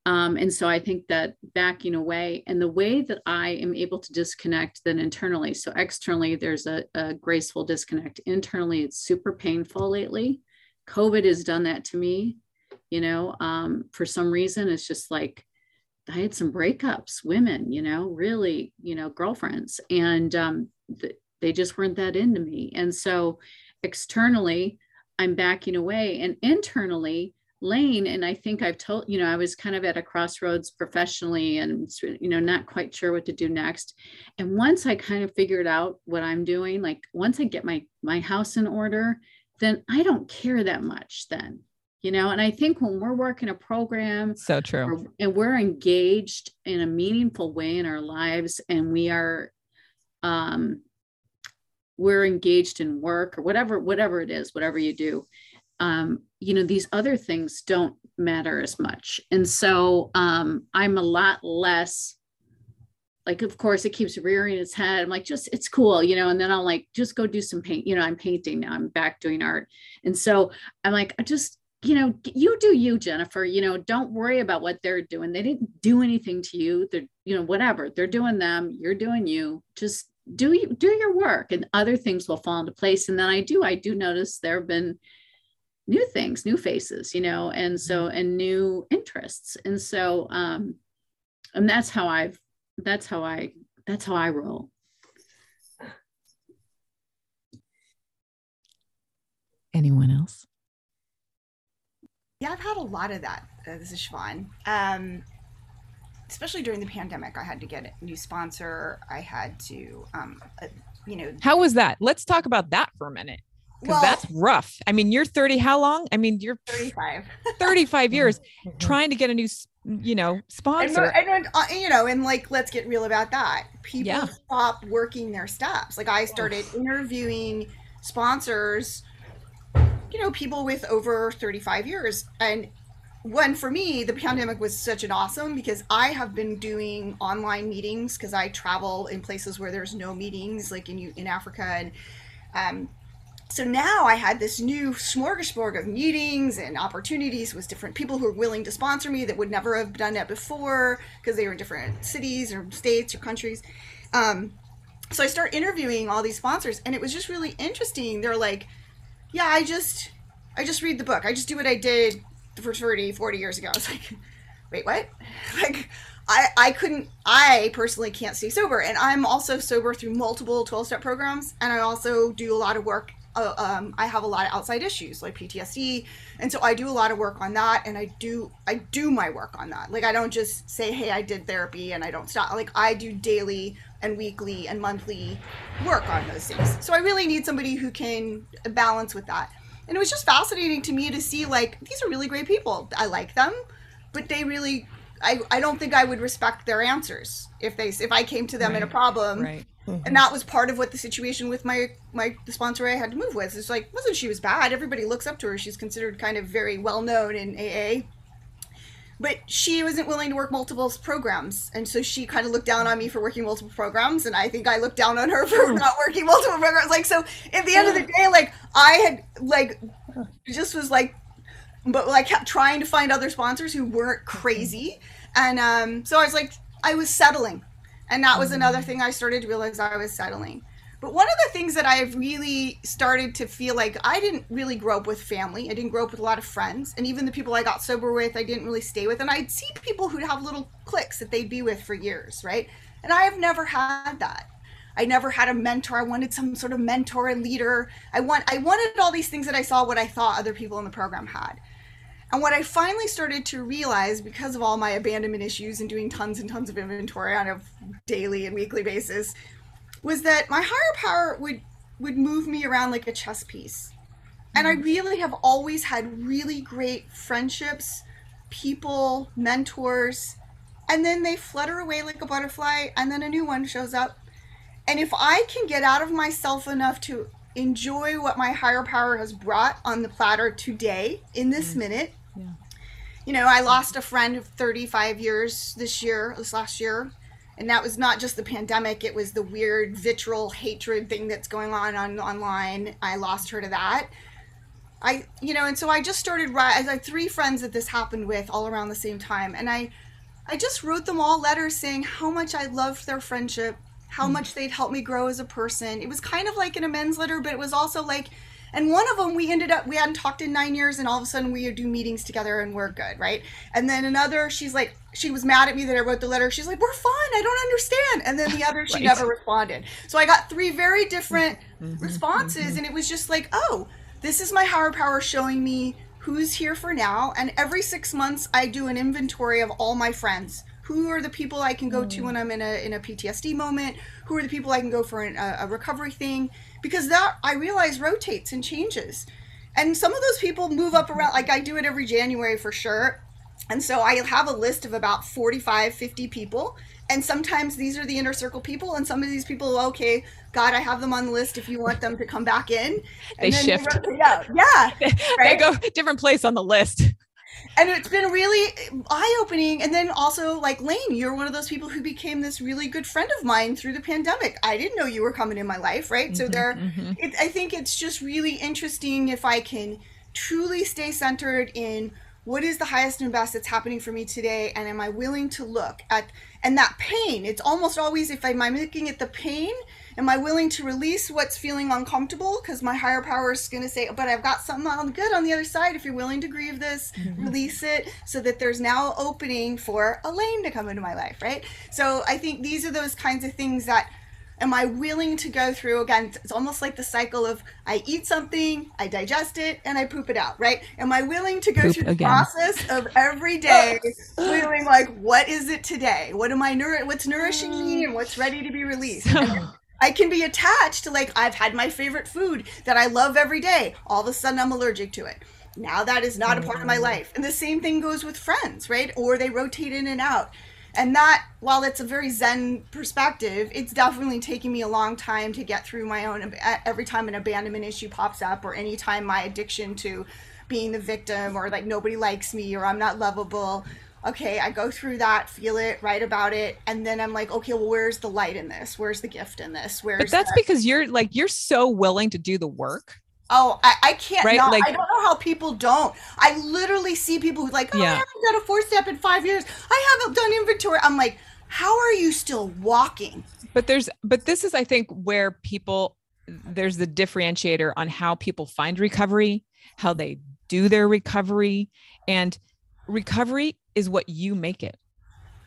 H: um, and so i think that backing away and the way that i am able to disconnect then internally so externally there's a, a graceful disconnect. Internally it's super painful lately. Covid has done that to me you know um, for some reason it's just like i had some breakups women you know really you know girlfriends and um, th- they just weren't that into me. And so externally i'm backing away and internally lane and i think i've told you know i was kind of at a crossroads professionally and you know not quite sure what to do next and once i kind of figured out what i'm doing like once i get my my house in order then i don't care that much then you know and i think when we're working a program
E: So true.
H: or- and we're engaged in a meaningful way in our lives and we are um we're engaged in work or whatever whatever it is whatever you do um you know these other things don't matter as much. And so um i'm a lot less like of course it keeps rearing its head. I'm like just it's cool you know and then i'll like just go do some paint you know i'm painting now i'm back doing art. And so i'm like i just you know you do you jennifer you know don't worry about what they're doing. They didn't do anything to you. They're you know whatever they're doing them you're doing you. Just do you do your work and other things will fall into place. And then i do i do notice there have been new things new faces you know and so and new interests and so um and that's how i've that's how i that's how i roll
E: Anyone else?
J: Yeah, I've had a lot of that. Uh, this is Siobhan. Um, especially during the pandemic, I had to get a new sponsor. I had to, um, uh, you know,
E: How was that? Let's talk about that for a minute. Because
J: Well-
E: that's rough. I mean, you're 30, how long? I mean, you're
J: 35.
E: 35 years trying to get a new, you know, sponsor.
J: and, and, uh, you know, and like, let's get real about that. People
E: Yeah.
J: stop working their steps. Like, I started interviewing sponsors, you know, people with over 35 years. And one for me, the pandemic was such an awesome because I have been doing online meetings because I travel in places where there's no meetings, like in in Africa, and um, so now I had this new smorgasbord of meetings and opportunities with different people who were willing to sponsor me that would never have done that before because they were in different cities or states or countries. Um, so I start interviewing all these sponsors, and it was just really interesting. They're like, "Yeah, I just, I just read the book. I just do what I did for 30, 40 years ago." I was like, "Wait, what?" Like, I, I couldn't. I personally can't stay sober, and I'm also sober through multiple 12-step programs, and I also do a lot of work. Uh, um, I have a lot of outside issues like PTSD, and so I do a lot of work on that, and I do I do my work on that. Like I don't just say, "Hey, I did therapy," and I don't stop. Like I do daily and weekly and monthly work on those things. So I really need somebody who can balance with that. And it was just fascinating to me to see like these are really great people. I like them, but they really I, I don't think I would respect their answers if they if I came to them in a problem
E: right.
J: And that was part of what the situation with my my the sponsor I had to move with. It's like wasn't she was bad. Everybody looks up to her. She's considered kind of very well known in AA. But she wasn't willing to work multiple programs, and so she kind of looked down on me for working multiple programs, and I think I looked down on her for not working multiple programs. Like so, at the end of the day, like I had like just was like but like kept trying to find other sponsors who weren't crazy and um, so i was like i was settling and that was mm-hmm. another thing i started to realize i was settling. But one of the things that i've really started to feel like i didn't really grow up with family. I didn't grow up with a lot of friends. And even the people i got sober with i didn't really stay with. And i'd see people who'd have little cliques that they'd be with for years right? And i have never had that. I never had a mentor. I wanted some sort of mentor and leader. I want I wanted all these things that I saw what I thought other people in the program had. And what I finally started to realize because of all my abandonment issues and doing tons and tons of inventory on a daily and weekly basis was that my higher power would would move me around like a chess piece. And I mm. really have always had really great friendships, people, mentors, and then they flutter away like a butterfly and then a new one shows up. And if I can get out of myself enough to enjoy what my higher power has brought on the platter today, in this mm. minute, you know, I lost a friend of 35 years this year, this last year. And that was not just the pandemic, it was the weird vitriol hatred thing that's going on, on online. I lost her to that. I, you know, and so I just started writing. I had three friends that this happened with all around the same time. And I, I just wrote them all letters saying how much I loved their friendship, how hmm. much they'd helped me grow as a person. It was kind of like an amends letter, but it was also like, and one of them we ended up we hadn't talked in nine years, and all of a sudden we would do meetings together and we're good, right? And then another, she's like, she was mad at me that I wrote the letter. She's like, we're fine, I don't understand. And then the other, she
E: Right.
J: never responded. So I got three very different
E: Mhm,
J: responses,
E: mhm.
J: and it was just like, oh, this is my higher power showing me who's here for now. And every six months, I do an inventory of all my friends. Who are the people I can go to when I'm in a in a PTSD moment? Who are the people I can go for an, a, a recovery thing? Because that I realize rotates and changes, and some of those people move up around. Like I do it every January for sure, and so I have a list of about 45, 50 people. And sometimes these are the inner circle people, and some of these people, okay, God, I have them on the list if you want them to come back in.
E: They
J: And then
E: shift.
J: out. Yeah.
E: they go different place on the list.
J: And it's been really eye opening. And then also, like Lane, you're one of those people who became this really good friend of mine through the pandemic. I didn't know you were coming in my life, right? So
E: Mhm,
J: there,
E: mhm.
J: it, I think it's just really interesting if I can truly stay centered in what is the highest and best that's happening for me today and am i willing to look at and that pain it's almost always if i'm I'm looking at the pain am i willing to release what's feeling uncomfortable because my higher power is going to say but i've got something on good on the other side if you're willing to grieve this release it so that there's now opening for a lane to come into my life right so i think these are those kinds of things that am I willing to go through again? It's almost like the cycle of I eat something, I digest it, and I poop it out, right? Am I willing to go
E: Poop
J: through the
E: again.
J: process of every day feeling like, what is it today? What am I nour- What's nourishing me, mm. and what's ready to be released? Then I can be attached to like I've had my favorite food that I love every day. All of a sudden, I'm allergic to it. Now that is not a part of my mm. life. And the same thing goes with friends, right? Or they rotate in and out. And that, while it's a very Zen perspective, it's definitely taking me a long time to get through my own. Every time an abandonment issue pops up, or anytime my addiction to being the victim, or like nobody likes me, or I'm not lovable. Okay, I go through that, feel it, write about it, and then I'm like, okay, well, where's the light in this? Where's the gift in this? Where's
E: But that's
J: the-
E: because you're like you're so willing to do the work.
J: Oh, I, I can't.
E: Right,
J: Not,
E: like-
J: I don't know how people don't. I literally see people who like, oh, I haven't done a four step in five years. I haven't done inventory. I'm like, how are you still walking?
E: But there's but this is I think where people there's the differentiator on how people find recovery, how they do their recovery, and recovery is what you make it.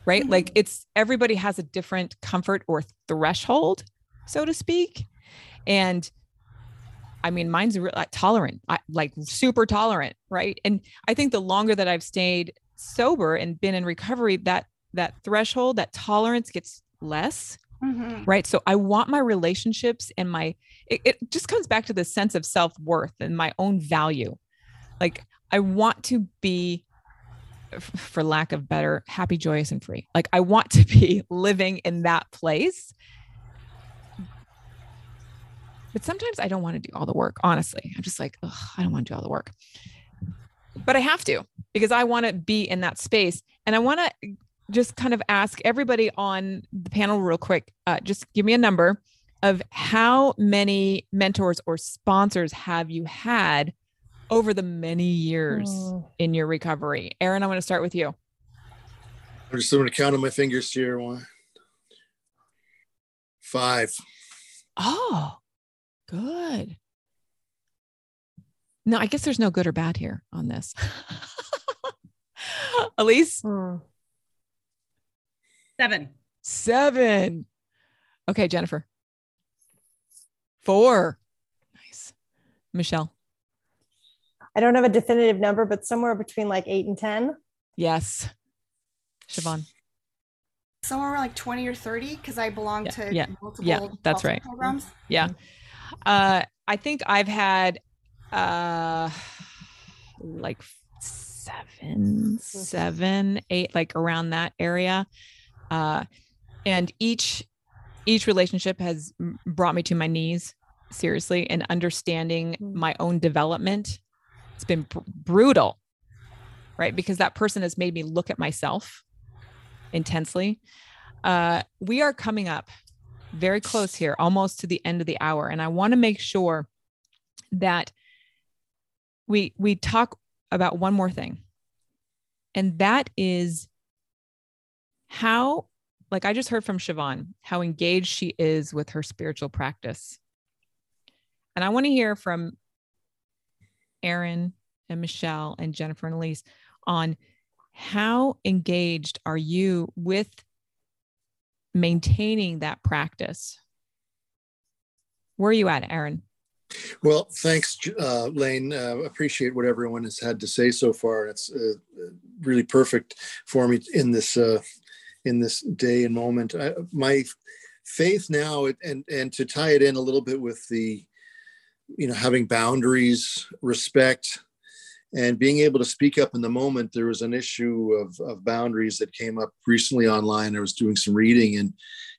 E: Right? Like it's everybody has a different comfort or threshold, so to speak. And I mean, mine's re- like tolerant, I, like super tolerant, right? And I think the longer that I've stayed sober and been in recovery, that that threshold, that tolerance gets less,
J: Mhm.
E: right? So I want my relationships and my it, it just comes back to the sense of self worth and my own value. Like I want to be, for lack of better, happy, joyous, and free. Like I want to be living in that place. But sometimes I don't want to do all the work. Honestly, I'm just like, I don't want to do all the work. But I have to because I want to be in that space, and I want to just kind of ask everybody on the panel real quick. Uh, just give me a number of how many mentors or sponsors have you had over the many years
D: Mm.
E: in your recovery? Aaron, I want to start with you.
I: I'm just going to count on my fingers here. One, five.
E: Oh, good. No, I guess there's no good or bad here on this. Elise,
D: Hmm.
G: Seven.
E: seven. Okay, Jennifer. Four. Nice. Michelle.
D: I don't have a definitive number, but somewhere between like eight and 10.
E: Yes. Siobhan.
J: Somewhere around like 20 or 30 because I belong
E: Yeah,
J: to
E: yeah,
J: multiple
E: yeah, that's right.
J: programs.
E: Yeah. Uh, I think I've had uh like seven, seven, eight, like around that area. Uh, and each each relationship has brought me to my knees seriously and understanding
D: Mm.
E: my own development. It's been br- brutal, right? Because that person has made me look at myself intensely. Uh, we are coming up very close here, almost to the end of the hour. And I want to make sure that we we talk about one more thing. And that is how, like I just heard from Siobhan, how engaged she is with her spiritual practice. And I want to hear from Aaron and Michelle and Jennifer and Elise on how engaged are you with maintaining that practice? Where are you at, Aaron?
I: Well, thanks, uh, Lane. Uh, appreciate what everyone has had to say so far. It's uh, really perfect for me in this uh, in this day and moment. I, my faith now, and and to tie it in a little bit with the, you know, having boundaries, respect, and being able to speak up in the moment. There was an issue of of boundaries that came up recently online. I was doing some reading and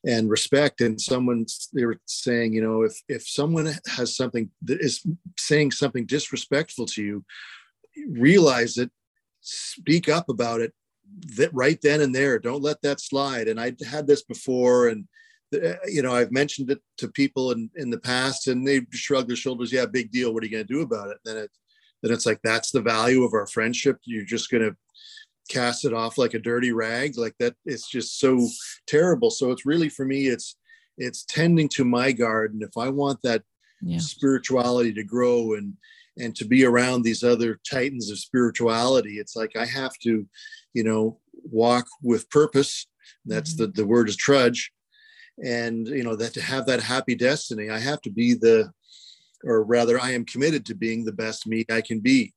I: and respect and someone they were saying you know if if someone has something that is saying something disrespectful to you realize it speak up about it that right then and there don't let that slide and i had this before and you know i've mentioned it to people in in the past and they shrug their shoulders yeah big deal. What are you going to do about it? Then it then it's like that's the value of our friendship. You're just going to cast it off like a dirty rag. Like that it's just so terrible. So it's really for me it's it's tending to my garden. If i want that yeah. spirituality to grow and and to be around these other titans of spirituality it's like i have to you know walk with purpose. That's mm-hmm. the the word is trudge and you know that to have that happy destiny i have to be the or rather i am committed to being the best me i can be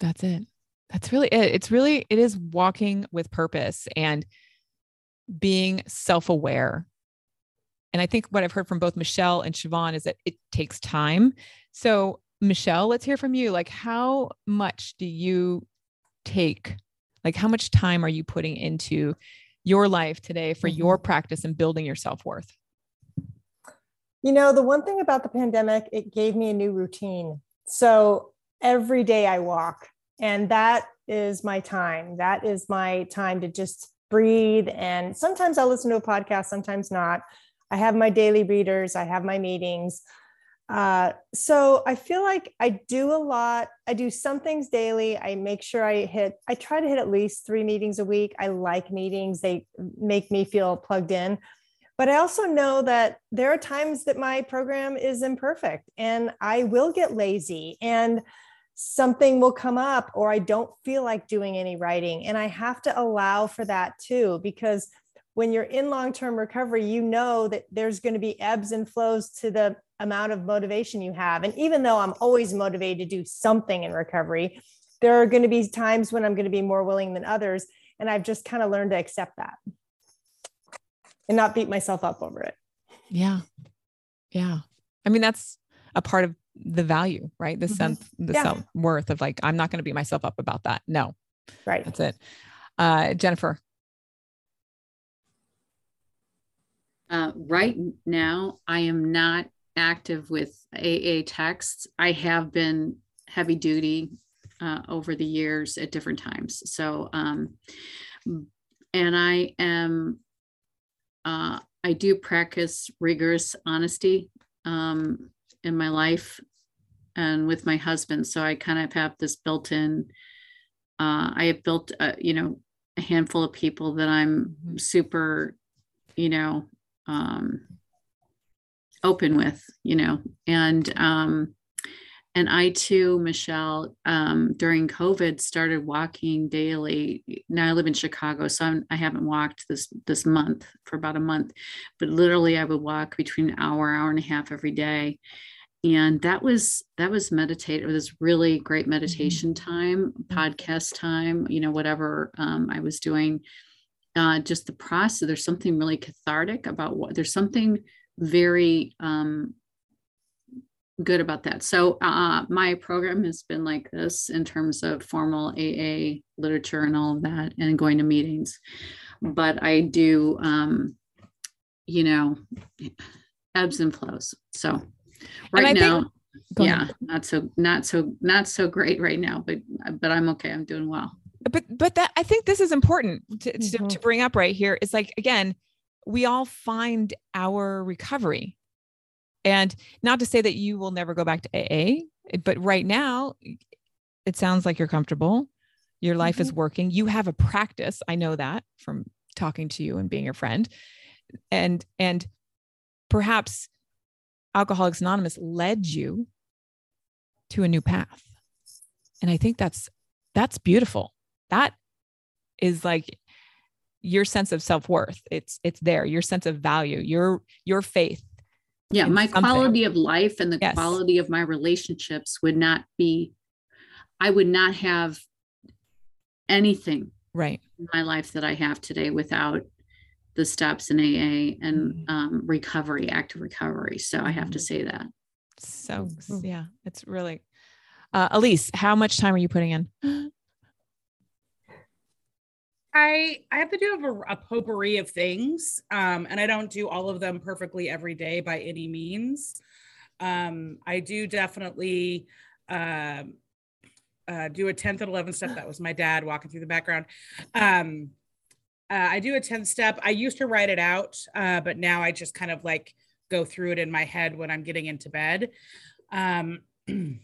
E: That's it. That's really it. It's really, it is walking with purpose and being self aware. And I think what I've heard from both Michelle and Siobhan is that it takes time. So, Michelle, let's hear from you. Like, how much do you take? Like, how much time are you putting into your life today for mm-hmm. your practice and building your self worth?
D: You know, the one thing about the pandemic, it gave me a new routine. So every day I walk, and that is my time. That is my time to just breathe. And sometimes I'll listen to a podcast, sometimes not. I have my daily readers, I have my meetings. Uh, so I feel like I do a lot. I do some things daily. I make sure I hit, I try to hit at least three meetings a week. I like meetings, they make me feel plugged in. But I also know that there are times that my program is imperfect and I will get lazy. And something will come up or I don't feel like doing any writing. And I have to allow for that too, because when you're in long term recovery, you know that there's going to be ebbs and flows to the amount of motivation you have. And even though I'm always motivated to do something in recovery, there are going to be times when I'm going to be more willing than others. And I've just kind of learned to accept that and not beat myself up over it.
E: Yeah. Yeah. I mean, that's a part of the value, right? The mm-hmm. sense, the yeah. self worth of like, I'm not going to beat myself up about that. No.
D: Right.
E: That's it. Uh, Jennifer.
H: Uh, right now, I am not active with AA texts. I have been heavy duty uh, over the years at different times. So, um, and I am, uh, I do practice rigorous honesty. Um, in my life and with my husband. So I kind of have this built in. Uh, I have built, a, you know, a handful of people that I'm mm-hmm. super, you know, um, open with, you know, and um, and I too, Michelle, um, during COVID, started walking daily. Now I live in Chicago, so I'm, I have not walked this this month for about a month, but literally I would walk between an hour, hour and a half every day, and that was that was meditate. It was really great mm-hmm. meditation time, mm-hmm. podcast time. You know, whatever um, I was doing, uh, just the process. There's something really cathartic about what. There's something very um, good about that. So uh, my program has been like this in terms of formal AA literature and all of that, and going to meetings. But I do, um, you know, ebbs and flows. So right now,
E: Go
H: yeah,
E: ahead.
H: not so not so not so great right now, but but I'm okay. I'm doing well.
E: but but that I think this is important to, to,
D: Mhm.
E: to bring up right here. It's like again, we all find our recovery, and not to say that you will never go back to AA, but right now, it sounds like you're comfortable. Your life is mm-hmm. working. You have a practice. I know that from talking to you and being your friend, and and perhaps Alcoholics Anonymous led you to a new path, and I think that's that's beautiful that is like your sense of self-worth it's it's there your sense of value your your faith
H: Yeah, my
E: something.
H: quality of life and the
E: Yes.
H: quality of my relationships would not be I would not have anything
E: right
H: in my life that I have today without the steps in AA and
E: Mhm.
H: um, recovery, active recovery. So I have to
E: Mhm.
H: say that.
E: so yeah it's really uh elise how much time are you putting in
G: I I have to do a, a potpourri of things, um, and I don't do all of them perfectly every day by any means. Um, I do definitely um, uh, do a tenth and eleventh step. That was my dad walking through the background. Um, uh, I do a tenth step. I used to write it out, uh, but now I just kind of like go through it in my head when I'm getting into bed. Um,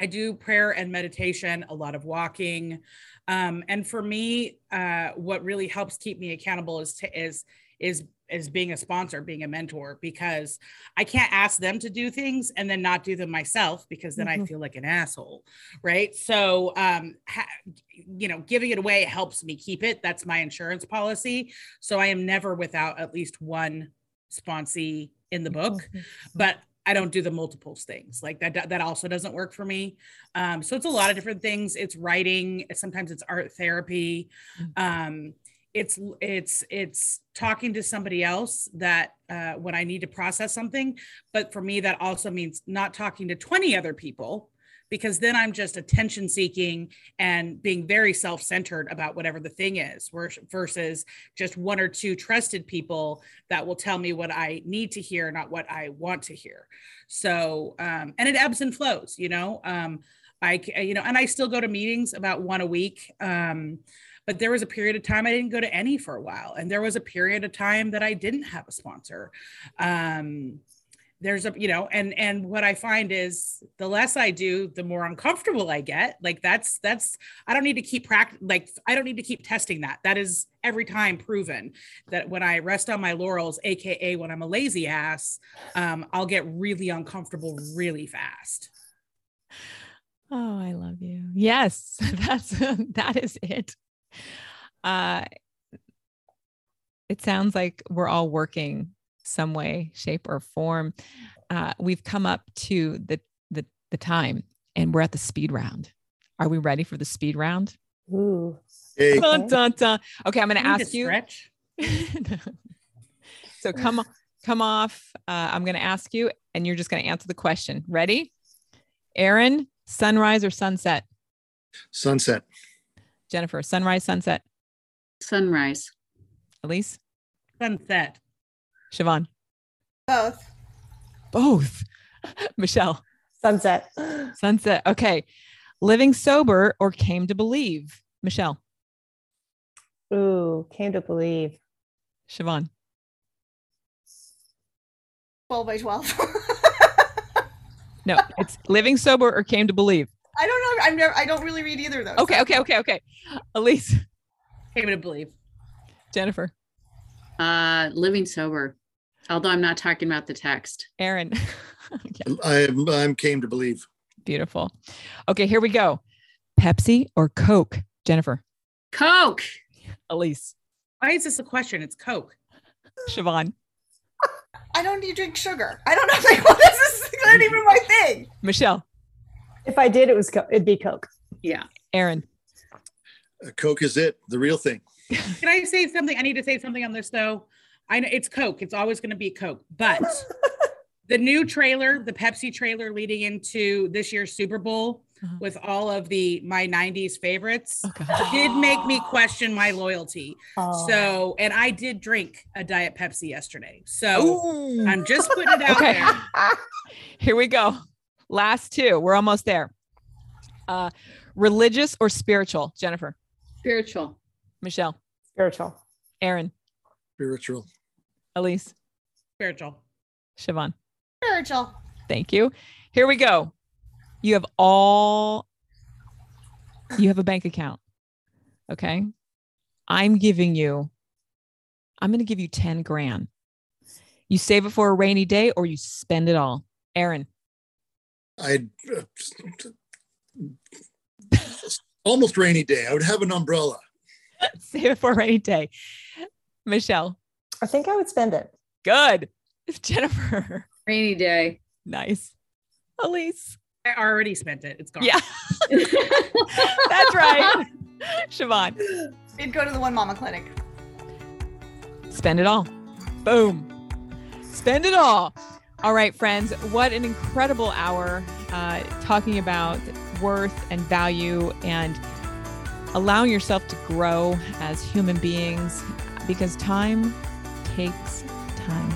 G: I do prayer and meditation, a lot of walking. Um, and for me, uh, what really helps keep me accountable is to, is is is being a sponsor, being a mentor, because I can't ask them to do things and then not do them myself because then I
D: Mhm.
G: feel like an asshole, right? So, um, ha- you know, giving it away helps me keep it. That's my insurance policy. So I am never without at least one sponsee in the book but I don't do the multiples things like that. That also doesn't work for me. Um, so it's a lot of different things. It's writing. Sometimes it's art therapy. Um, it's it's it's talking to somebody else that uh, when I need to process something. But for me, that also means not talking to twenty other people because then I'm just attention seeking and being very self centered about whatever the thing is, versus just one or two trusted people that will tell me what I need to hear, not what I want to hear. So, um, and it ebbs and flows, you know. Um, I, you know, and I still go to meetings about one a week. Um, but there was a period of time I didn't go to any for a while, and there was a period of time that I didn't have a sponsor. Um, there's a you know and and what i find is the less i do the more uncomfortable i get like that's that's i don't need to keep practice like i don't need to keep testing that that is every time proven that when i rest on my laurels aka when i'm a lazy ass um, i'll get really uncomfortable really fast
E: Oh, I love you. Yes, that's that is it. Uh it sounds like we're all working some way, shape, or form. Uh, we've come up to the the the time and we're at the speed round. Are we ready for the speed round?
D: Ooh.
I: Hey,
E: Dun, dun, dun. Okay, I'm gonna
G: I need to
E: ask you. so come come off. Uh, I'm gonna ask you, and you're just gonna answer the question. Ready? Aaron, sunrise or sunset?
I: sunset.
E: Jennifer, sunrise, sunset.
H: Sunrise.
E: Elise,
G: sunset
E: Siobhan,
J: Both.
E: both. Michelle,
D: Sunset.
E: sunset. Okay. Living sober or came to believe? Michelle,
D: Ooh, came to believe.
E: Siobhan,
J: 12 by 12.
E: no, it's living sober or came to believe.
J: I don't know. I'm never, I don't really read either of those.
E: Okay, okay, okay, okay. Elise,
G: came to believe
E: Jennifer,
H: Uh, living sober. Although I'm not talking about the text.
E: Aaron. Yeah,
I: I'm, I'm came to believe.
E: beautiful. Okay, here we go. Pepsi or Coke? Jennifer,
H: Coke.
E: Elise,
G: why is this a question it's coke
E: Siobhan,
J: I don't need to drink sugar. I don't know. Like, well, this is not even my thing.
E: Michelle,
D: If I did, it was co- it'd be Coke.
H: Yeah.
E: Aaron.
I: Uh, Coke is it, the real thing.
G: can i say something i need to say something on this though i know it's coke it's always going to be coke but the new trailer the pepsi trailer leading into this year's super bowl
E: Uh-huh.
G: with all of the my 90s favorites
E: Oh,
G: did make me question my loyalty
D: Oh.
G: so and i did drink a diet pepsi yesterday so
E: Ooh.
G: i'm just putting it out
E: Okay.
G: there
E: Here we go. Last two. We're almost there. Uh, religious or spiritual? Jennifer,
H: Spiritual.
E: Michelle,
D: Spiritual.
E: Aaron,
I: Spiritual.
E: Elise,
G: Spiritual.
E: Siobhan.
J: Spiritual.
E: Thank you. Here we go. You have all, you have a bank account. Okay. I'm giving you, I'm going to give you 10 grand. You save it for a rainy day or you spend it all. Aaron,
I: I'd uh, almost rainy day. I would have an umbrella.
E: save it for a rainy day. Michelle,
D: I think I would spend it.
E: good. Jennifer,
H: Rainy day.
E: nice. Elise,
G: I already spent it. It's gone.
E: yeah, that's right. Siobhan,
J: We'd go to the One Mama Clinic.
E: spend it all. Boom. Spend it all. All right, friends, what an incredible hour uh, talking about worth and value and allowing yourself to grow as human beings because time takes time.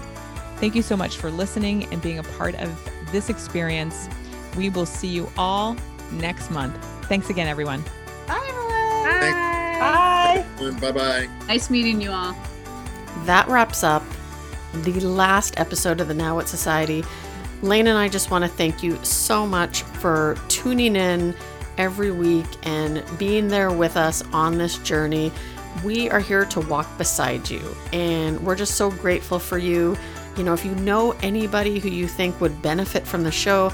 E: Thank you so much for listening and being a part of this experience. We will see you all next month. Thanks again, everyone.
J: Bye, everyone.
D: Bye.
I: Bye bye.
H: Nice meeting you all.
F: That wraps up the last episode of the Now What Society. Lane and I just want to thank you so much for tuning in every week and being there with us on this journey. We are here to walk beside you, and we're just so grateful for you. You know, if you know anybody who you think would benefit from the show,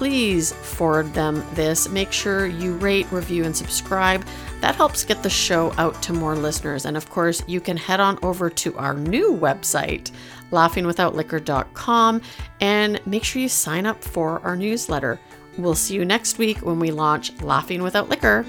F: please forward them this. Make sure you rate, review, and subscribe. That helps get the show out to more listeners. And of course, you can head on over to our new website, laughingwithoutliquor.com, and make sure you sign up for our newsletter. We'll see you next week when we launch Laughing Without Liquor.